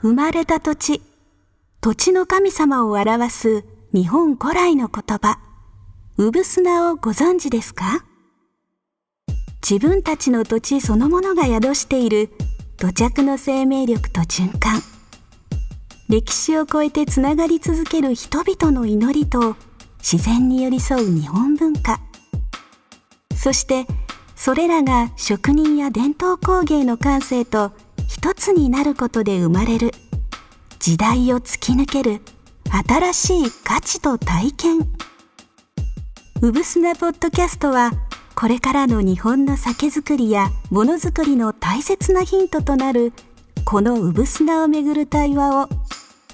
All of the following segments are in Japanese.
生まれた土地、土地の神様を表す日本古来の言葉、うぶすなをご存知ですか？自分たちの土地そのものが宿している土着の生命力と循環。歴史を超えてつながり続ける人々の祈りと自然に寄り添う日本文化。そしてそれらが職人や伝統工芸の感性と一つになることで生まれる時代を突き抜ける新しい価値と体験うぶすなポッドキャストはこれからの日本の酒造りやものづくりの大切なヒントとなるこのうぶすなをめぐる対話を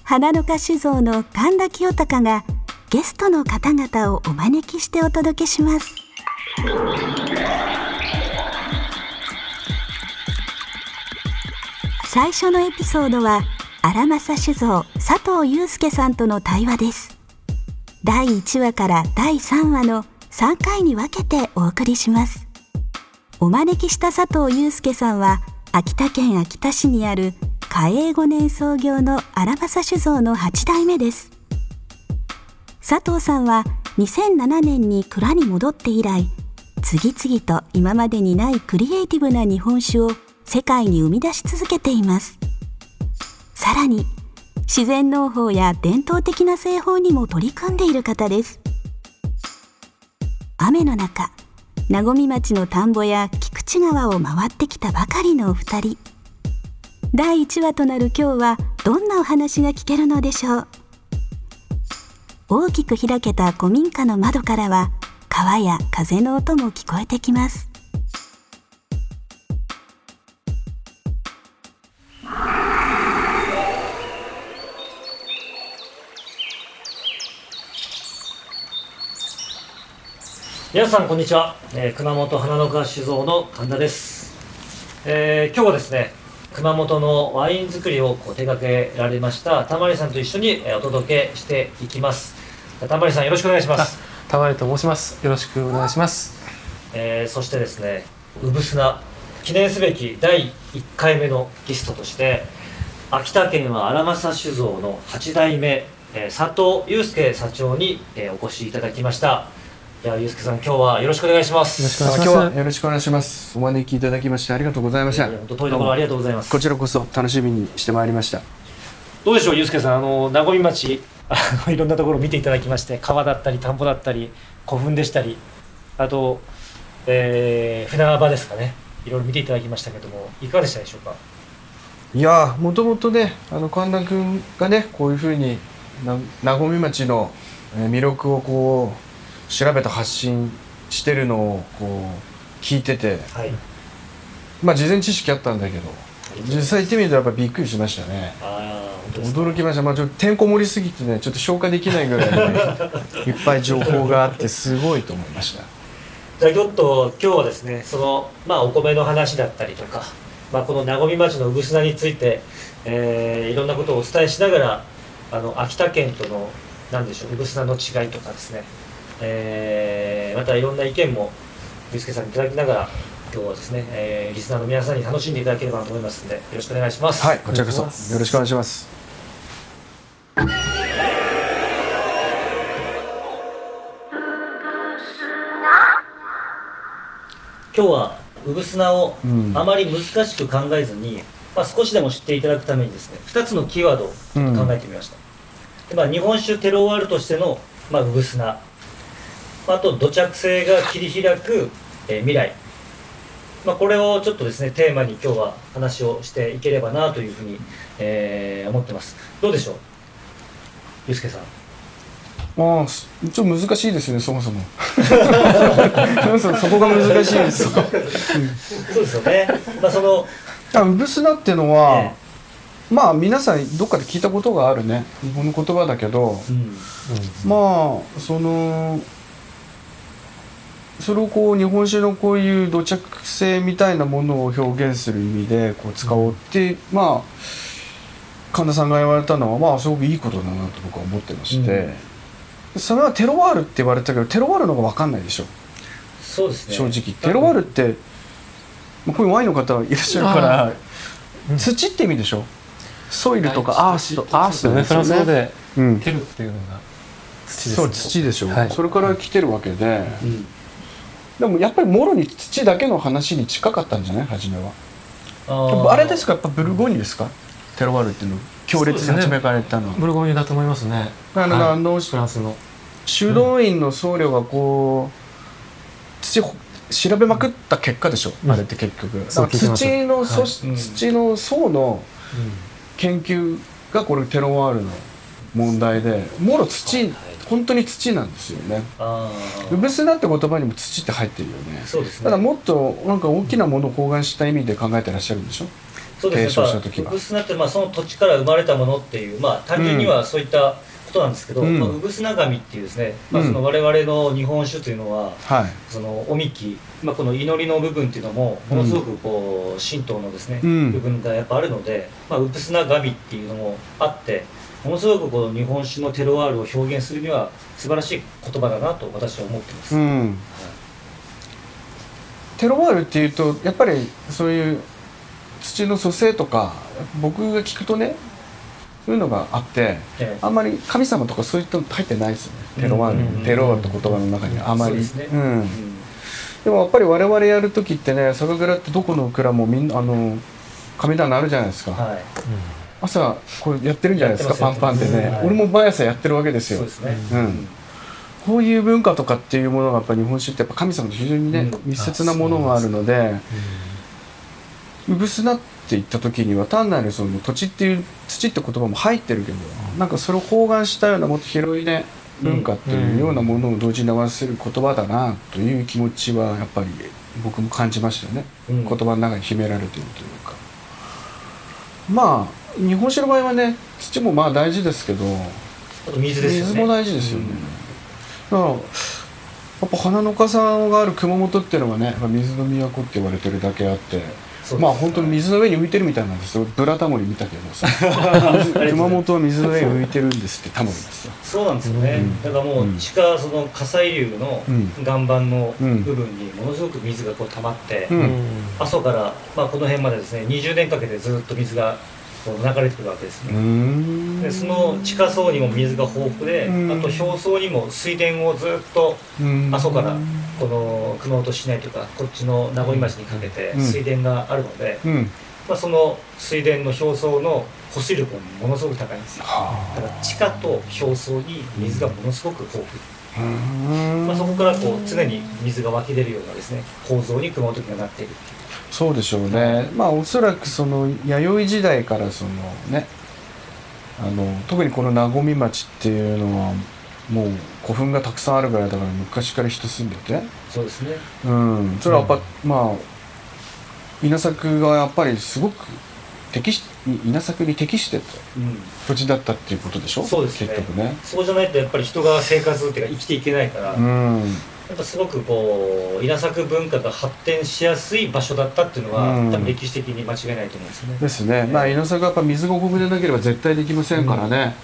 花の花酒造の神田清隆がゲストの方々をお招きしてお届けします。最初のエピソードは荒政酒造佐藤祐介さんとの対話です。第1話から第3話の3回に分けてお送りします。お招きした佐藤祐介さんは秋田県秋田市にある嘉永5年創業の荒政酒造の8代目です。佐藤さんは2007年に蔵に戻って以来次々と今までにないクリエイティブな日本酒を世界に生み出し続けています。さらに自然農法や伝統的な製法にも取り組んでいる方です。雨の中名古町の田んぼや菊池川を回ってきたばかりのお二人。第1話となる今日はどんなお話が聞けるのでしょう。大きく開けた古民家の窓からは川や風の音も聞こえてきます。皆さんこんにちは、えー、熊本花の川酒造の神田です、えー、今日はですね熊本のワイン作りをこう手掛けられました玉利さんと一緒にお届けしていきます。玉利さんよろしくお願いします。玉利と申しますよろしくお願いします、えー、そしてですねうぶすな記念すべき第1回目のゲストとして秋田県は荒政酒造の8代目、えー、佐藤祐介社長に、えー、お越しいただきましたいや、ゆうすけさん、今日はよろしくお願いします。よろしくお願いします。今日はよろしくお願いします。お招きいただきましてありがとうございました。本当遠いところありがとうございます。こちらこそ楽しみにしてまいりました。どうでしょう、ゆうすけさん、あの名古屋町、あのいろんなところ見ていただきまして、川だったり田んぼだったり、古墳でしたり、あと、えー、船場ですかね。いろいろ見ていただきましたけども、いかがでしたでしょうか？いやもともとね、あの神田君がね、こういうふうに名古屋町の魅力をこう調べた発信してるのをこう聞いてて、はい、まあ事前知識あったんだけど実際行ってみるとやっぱびっくりしましたね。驚きました。まあちょっとてんこ盛りすぎてねちょっと消化できないぐらい、ね、いっぱい情報があってすごいと思いました。じゃあちょっと今日はですねそのまあお米の話だったりとか、まあ、この名古屋町の産砂について、えー、いろんなことをお伝えしながらあの秋田県との何でしょう産砂の違いとかですねえー、またいろんな意見もユースケさんにいただきながら今日はですね、えー、リスナーの皆さんに楽しんでいただければと思いますのでよろしくお願いします。はいこちらこそ。よろしくお願いします。今日はうぶすなをあまり難しく考えずに、うん、まあ、少しでも知っていただくためにですね2つのキーワードを考えてみました、うん、まあ、日本酒テロワールとしての、まあ、うぶすなあと土着性が切り開く、えー、未来、まあ、これをちょっとですねテーマに今日は話をしていければなというふうに、えー、思ってます。どうでしょう？ゆうすけさん。ああちょっと難しいですね そもそも。そこが難しいです。そう。ですよね。まあそのあうぶすなっていうのは、えー、まあ皆さんどっかで聞いたことがあるね。日本の言葉だけど、うん、まあそのそれをこう日本酒のこういう土着性みたいなものを表現する意味でこう使おうって、うん、まあ神田さんが言われたのはまあすごくいいことだなと僕は思ってまして、うん、それはテロワールって言われたけどテロワールの方が分かんないでしょ。そうですね。正直。テロワールってまあこういうワインの方いらっしゃるから土って意味でしょ。ソイルとかアースとアースね。フランス語でうん。テルっていうのが土ですそう土でしょ、はい。それから来てるわけでうんでもやっぱりもろに土だけの話に近かったんじゃない？初めは。あれですか？やっぱブルゴーニュですか？テロワールっていうの強烈に始めから言ったのは、ブルゴーニュだと思いますね。あのはい。あのフランスの。修道院の僧侶がこう土ほ調べまくった結果でしょ、うん。あれって結局。う聞いてます土の素、はい。うん。土の層の研究がこれテロワールの問題でもろ土本当に土なんですよね。うぶすなって言葉にも土って入ってるよね。そうですね。ただもっとなんか大きなものを包含した意味で考えてらっしゃるんでしょ？そうですね。提唱した時は。やってまあその土地から生まれたものっていうまあ単純にはそういったことなんですけど、うん。まあ、ウブスナ紙っていうですね、まあ、うんその我々の日本酒というのははい。そのおみき、まあ、この祈りの部分っていうのもものすごくこう神道のですね、うん。部分がやっぱあるので、まあ、ウブスナ紙っていうのもあってものすごくこの日本酒のテロワールを表現するには素晴らしい言葉だなと私は思ってます。うん。テロワールっていうとやっぱりそういう土の組成とか僕が聞くとねそういうのがあってええ。あんまり神様とかそういったの入ってないですよね。テロワール、うん。テロワールって言葉の中にはあまり。そうですね。うん。うん。でもやっぱり我々やる時ってね酒蔵ってどこの蔵もみんなあの神棚あるじゃないですか、はい朝これやってるんじゃないですかパンパンってね、はい。俺も毎朝やってるわけですよ。そうですね。うん。こういう文化とかっていうものがやっぱ日本酒ってやっぱ神様と非常にね、うん。密接なものがあるのでうぶすなって言った時には単なるその土地っていう土って言葉も入ってるけどなんかそれを包含したようなもっと広いね文化っていうようなものを同時に合わせる言葉だなという気持ちはやっぱり僕も感じましたよね、うん。言葉の中に秘められているというかまあ日本酒の場合はね土もまあ大事ですけど水ですよね。水も大事ですよね、だからやっぱ花の丘さんがある熊本っていうのがね水の都って言われてるだけあってまあ本当に水の上に浮いてるみたいなんです。よブラタモリ見たけどさ。熊本は水の上に浮いてるんですってタモリですよそうなんですよね、うん。だからもううん。地下その火砕流のうん。岩盤のうん部分にものすごく水がこう溜まって、うん。阿蘇から、まあ、この辺までですね20年かけてずっと水がこう流れてくるわけですね、ん。でその地下層にも水が豊富で、うん。あと表層にも水田をずっとうん。阿蘇からこの熊本市内とかこっちの名古屋町にかけてうん。水田があるので、うん。まあ、その水田の表層の保水力もものすごく高いんですよ。はだから地下と表層に水がものすごく豊富、まあ、そこからこう常に水が湧き出るようなですね構造に熊本県がなっているっていうそうでしょうね。まあおそらくその弥生時代からそのねあの特にこの和み町っていうのはもう古墳がたくさんあるぐらいだから昔から人住んでて。そうですね。うん。それはやっぱ、まあ稲作がやっぱりすごく適し稲作に適してたうん。土地だったっていうことでしょ？そうですね。結局ね。そうじゃないとやっぱり人が生活っていうか生きていけないから、やうんっぱすごくこう稲作文化が発展しやすい場所だったっていうのは、うん。多分歴史的に間違いないと思うんですよね。ですね。まあ稲作はやっぱ水が豊富でなければ絶対できませんからね、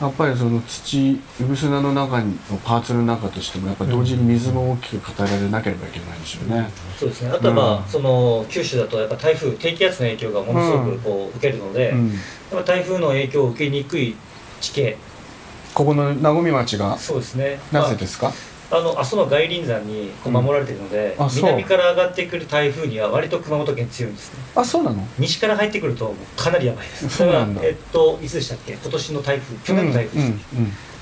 やっぱりその土うぶ砂の中のパーツの中としてもやっぱ同時に水も大きく語られなければいけないでしょうね、そうですね。あとはまあ、うん。その九州だとやっぱ台風低気圧の影響がものすごくこう受けるので、うん。やっぱ台風の影響を受けにくい地形。ここの和み町がそうですね。なぜですか、あの阿蘇の外輪山に守られているので、うん。南から上がってくる台風には割と熊本県強いんですね。あそうなの？西から入ってくるとかなりやばいです。そうなんだ。えっといつでしたっけ？今年の台風去年の台風うんでし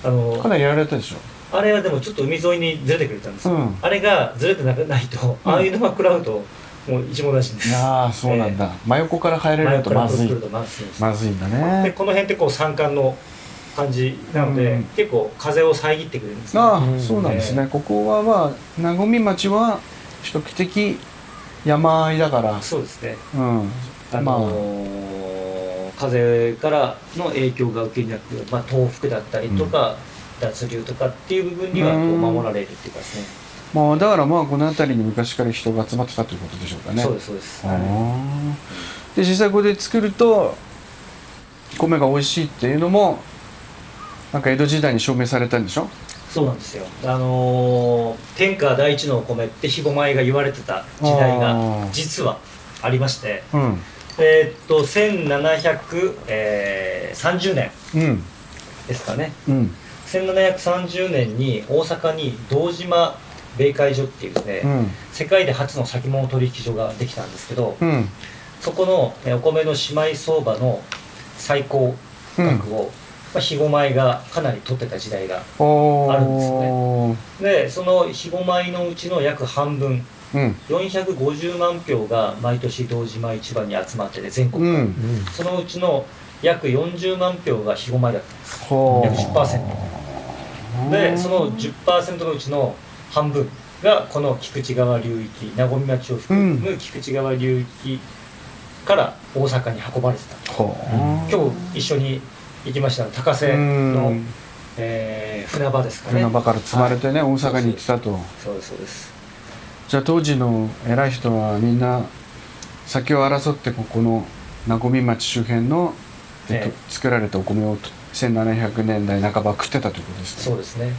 たあのうんかなりやられたでしょ。あれはでもちょっと海沿いにずれてくれたんですよ、うん。あれがずれてなくないと、うん。ああいうのが食らうともう一網打尽ですああそうなんだ、真横から入れるとまずい。まずいです。まずいんだでねこの辺ってこう山間の感じなので、うん。結構風を遮ってくれるんですねああ、うんそうなんですね、ここはまあ和み町は比較的山あいだから。そうですね。うん。あまあ。のー風からの影響が受けなく、まあ、東北だったりとか、脱流とかっていう部分にはこううん。守られるっていうかですね、まあだからまあこの辺りに昔から人が集まってたということでしょうかね。そうですそうです、あー。で実際ここで作ると米が美味しいっていうのもなんか江戸時代に証明されたんでしょ？そうなんですよ。あのー天下第一のお米って肥後米が言われてた時代が実はありまして。うん。えーっと1730年うん。ですかね。うん。1730年に大阪に堂島米会所っていうですね、うん。世界で初の先物取引所ができたんですけど、うん。そこのえーお米の姉妹相場の最高価格を、まあ、肥後米がかなり取ってた時代があるんですでその肥後米のうちの約半分うん。450万票が毎年堂島市場に集まってて全う国から、ん。そのうちの約40万票が肥後米だったんです。ほ約10%でその10%のうちの半分がこの菊池川流域名古屋町を含む菊池川流域から大阪に運ばれてた。ほう。今日一緒に行きました高瀬うのん、えー船場ですかね。船場から積まれてね、大阪に行ってたと。そうですそうです。じゃあ当時の偉い人はみんな先を争ってここの名古屋町周辺の、えっとえ作られたお米を1700年代半ば食ってたということですね。そうですね。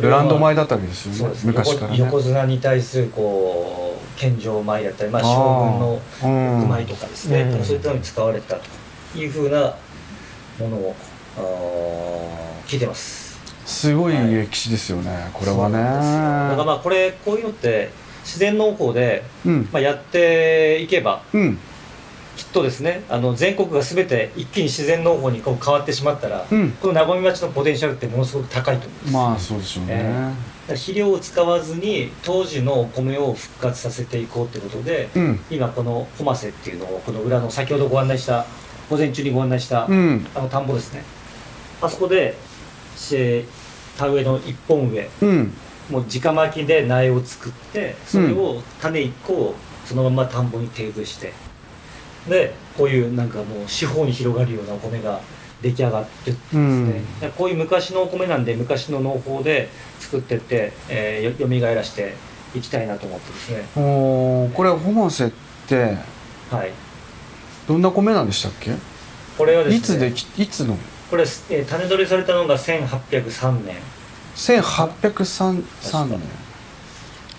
ブランド米だだったわけですよね。昔からね。横横綱に対するこう献上米だったり、まあ、将軍のうん。米とかですね、うん。そういったのに使われたというふうなものを聞いてます。すごい歴史ですよね、これはね。だからまあこれこういうのって自然農法で、うん。まあ、やっていけばうん。きっとですねあの全国が全て一気に自然農法にこう変わってしまったら、うん。この名古屋町のポテンシャルってものすごく高いと思うんです、まあそうでしょうね、えだから肥料を使わずに当時のお米を復活させていこうということで、うん。今このホマセっていうのをこの裏の先ほどご案内した午前中にご案内した、うん。あの田んぼですね。あそこでし田植えの一本植えうん。もう直巻きで苗を作ってそれを種1個をそのまま田んぼに定植してでこういうなんかもう四方に広がるようなお米が出来上がってですね、うん。でこういう昔のお米なんで昔の農法で作ってって、えー、よ蘇らしていきたいなと思ってですね。おーこれホモセって。はいどんな米なんでしたっけ？これはですねいつできいつの？これ、えー種取りされたのが1803年。1803年。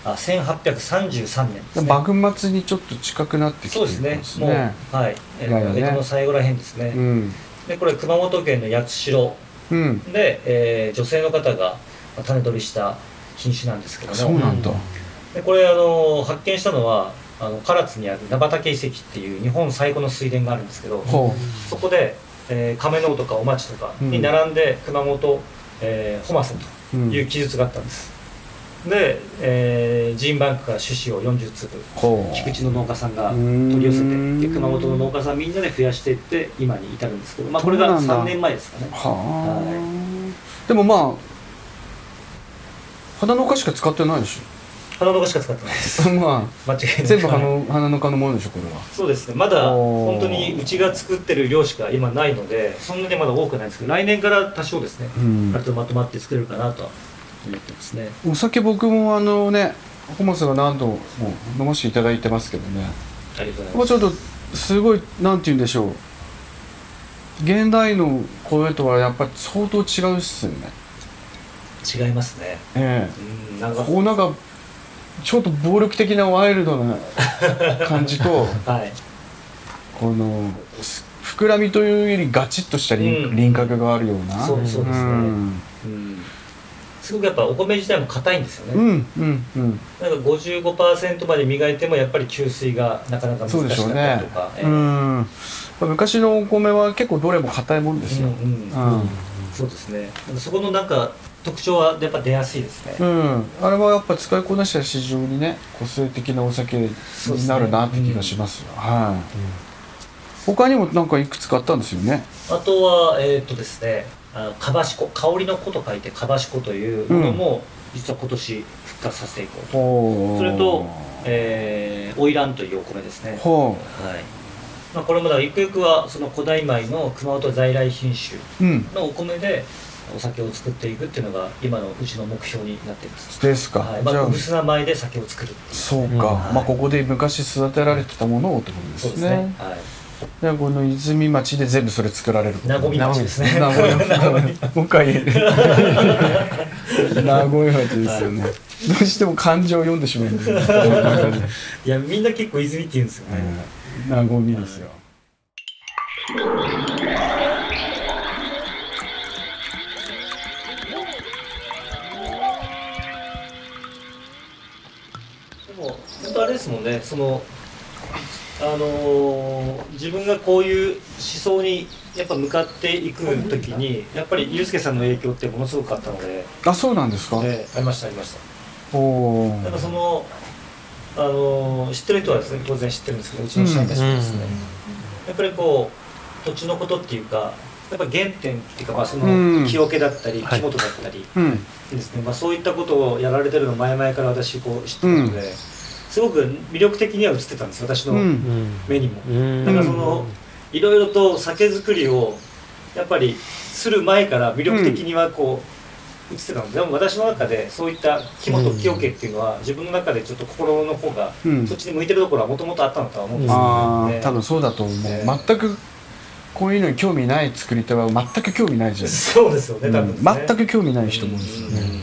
あ1833年ですね。幕末にちょっと近くなってきてるそうですね。ですもうねはい、江戸の最後らへんですね、うん。でこれ熊本県の八代。うん。で、えー女性の方がまあ種取りした品種なんですけども。そうなんだ。でこれあの発見したのはあの唐津にある菜畑遺跡っていう日本最古の水田があるんですけどほそこで、えー亀の尾とかお町とかに並んで熊本、えー、ホマセううん。という記述があったんです、で、えージーンバンクから種子を40粒菊池の農家さんが取り寄せてで熊本の農家さんみんなで増やしていって今に至るんですけど、まあ、これがそうなんだ。3年前ですかね。はあ。でもまあ花の花しか使ってないでし花の葉しか使ってないです。ょま間違いない。あ全部花の花の花のものでしょこれは。そうですね。まだ本当にうちが作ってる量しか今ないのでそんなにまだ多くないんですけど来年から多少ですね、うん。ある程度まとまって作れるかなとは思ってますね。お酒僕もあのねホモスが何度も飲ませていただいてますけどね。ありがとうございます。もうちょっとすごいなんて言うんでしょう。現代の声とはやっぱり相当違うっすよね。違いますね。えうんなんかえこうなんかちょっと暴力的なワイルドな感じと はい。このす膨らみというよりガチッとした輪,、うん。輪郭があるような。そうそうですね。ん。うん。すごくやっぱお米自体も硬いんですよね、うんうんうん。なんか55%まで磨いてもやっぱり吸水がなかなか難しかったりとか、ええ。うん。昔のお米は結構どれも硬いもんですよ、うんうん。うん。そうですね。そこのなんか特徴はやっぱ出やすいですね、うん、あれはやっぱ使いこなしたら非常にね個性的なお酒になるなって気がしますよ。はい、他にもなんかいくつかあったんですよね。あとはえーっとですねあのかばしこ香りの子と書いてかばしこというものも実は今年復活させていこうと、それとえー、花魁というお米ですね。ほはい。まあ、これもだからゆくゆくはその古代米の熊本在来品種ううん。のお米でお酒を作っていくっていうのが今のうちの目標になっています。ですか、はい。まあ、じゃあ。薄な米で酒を作るそうか、うん。まあここで昔育てられてたものをってことですね。そうですね。はい。じゃあこの泉町で全部それ作られる名古屋町ですね。名古屋。もう一回名古屋町ですよね、どうしても感情を読んでしまうんで。す いやみんな結構泉って言うんですよね、名残ですよですもんね。そのあのー自分がこういう思想にやっぱ向かっていく時にやっぱりユースケさんの影響ってものすごくあったので、あそうなんですか、ね、ありましたありました。おおやっぱそのあのー知ってる人はですね当然知ってるんですけどうちの社員たちもですね、やっぱりこう土地のことっていうかやっぱ原点っていうか、まあ、そうん。の木桶だったりはい。木本だったりうん。ですね、まあ、そういったことをやられてるの前々から私こう知ってたので、すごく魅力的には映ってたんです私のうん。目にも、うん。だからそのいろいろと酒造りをやっぱりする前から魅力的にはこう映ってたので、でも私の中でそういった木本木桶っていうのは自分の中でちょっと心の方がうん。そっちに向いてるところはもともとあったのとは思うんですよね。ああ多分そうだと思う、ね。全くこういうのに興味ない作り手は全く興味ないじゃない。ですそうですよねか、多分ね、全く興味ない人もですよね、うんうんうん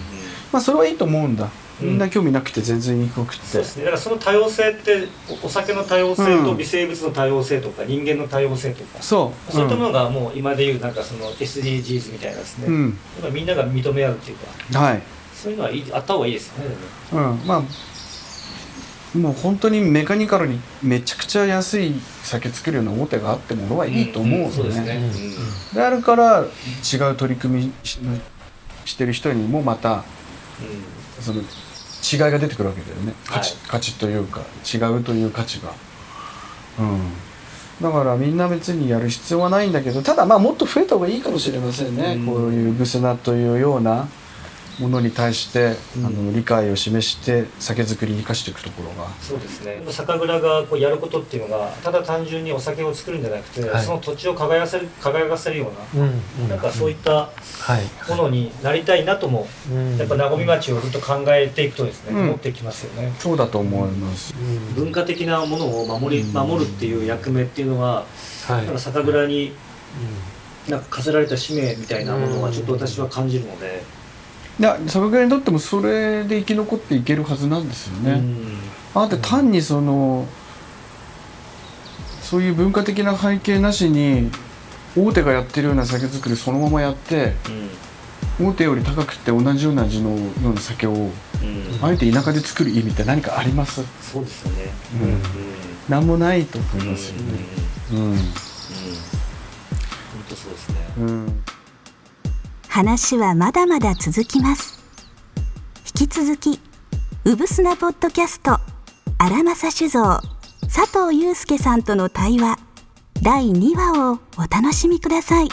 まあそれはいいと思うんだ。うんみんな興味なくて全然いいくって、そうですね。だからその多様性っておお酒の多様性うん。と微生物の多様性とか人間の多様性とか、そう。そういったものがもう今でいうなんかその SDGs みたいなですね、うん、みんなが認め合うっていうか。はい、そういうのはいいあった方がいいですよね。うん、まあもう本当にメカニカルにめちゃくちゃ安い酒作るような大手があっても俺はいいと思うのね,、そうですね、うん。であるから違う取り組みししてる人にもまたその違いが出てくるわけだよね。価値,、はい。価値というか違うという価値が。うん。だからみんな別にやる必要はないんだけどただまあもっと増えた方がいいかもしれませんね、うん。こういうブスナというようなものに対して、うん。あの理解を示して酒造りに生かしていくところが。そうですね。酒蔵がこうやることっていうのがただ単純にお酒を作るんじゃなくて、はい。その土地を輝かせる輝かせるよううんな、なんかそういったはい。ものになりたいなとも、うん。やっぱ和み町をずっと考えていくとですね、うん。思ってきますよね。そうだと思います、うん。文化的なものを守りうん。守るっていう役目っていうのは、はい。なんか酒蔵になんか課せられた使命みたいなものはちょっと私は感じるので、いや酒蔵にとってもそれで生き残っていけるはずなんですよね、うん。あって単にそのそういう文化的な背景なしに大手がやってるような酒造りそのままやって大手より高くて同じような味のような酒をうん。うんあえて田舎で作る意味って何かあります？そうですよね。うん。うん何もないと思うんいますよね。うん。うん。うん、本当そうですね。うん話はまだまだ続きます。引き続きうぶすなポッドキャスト荒政酒造佐藤祐介さんとの対話第2話をお楽しみください。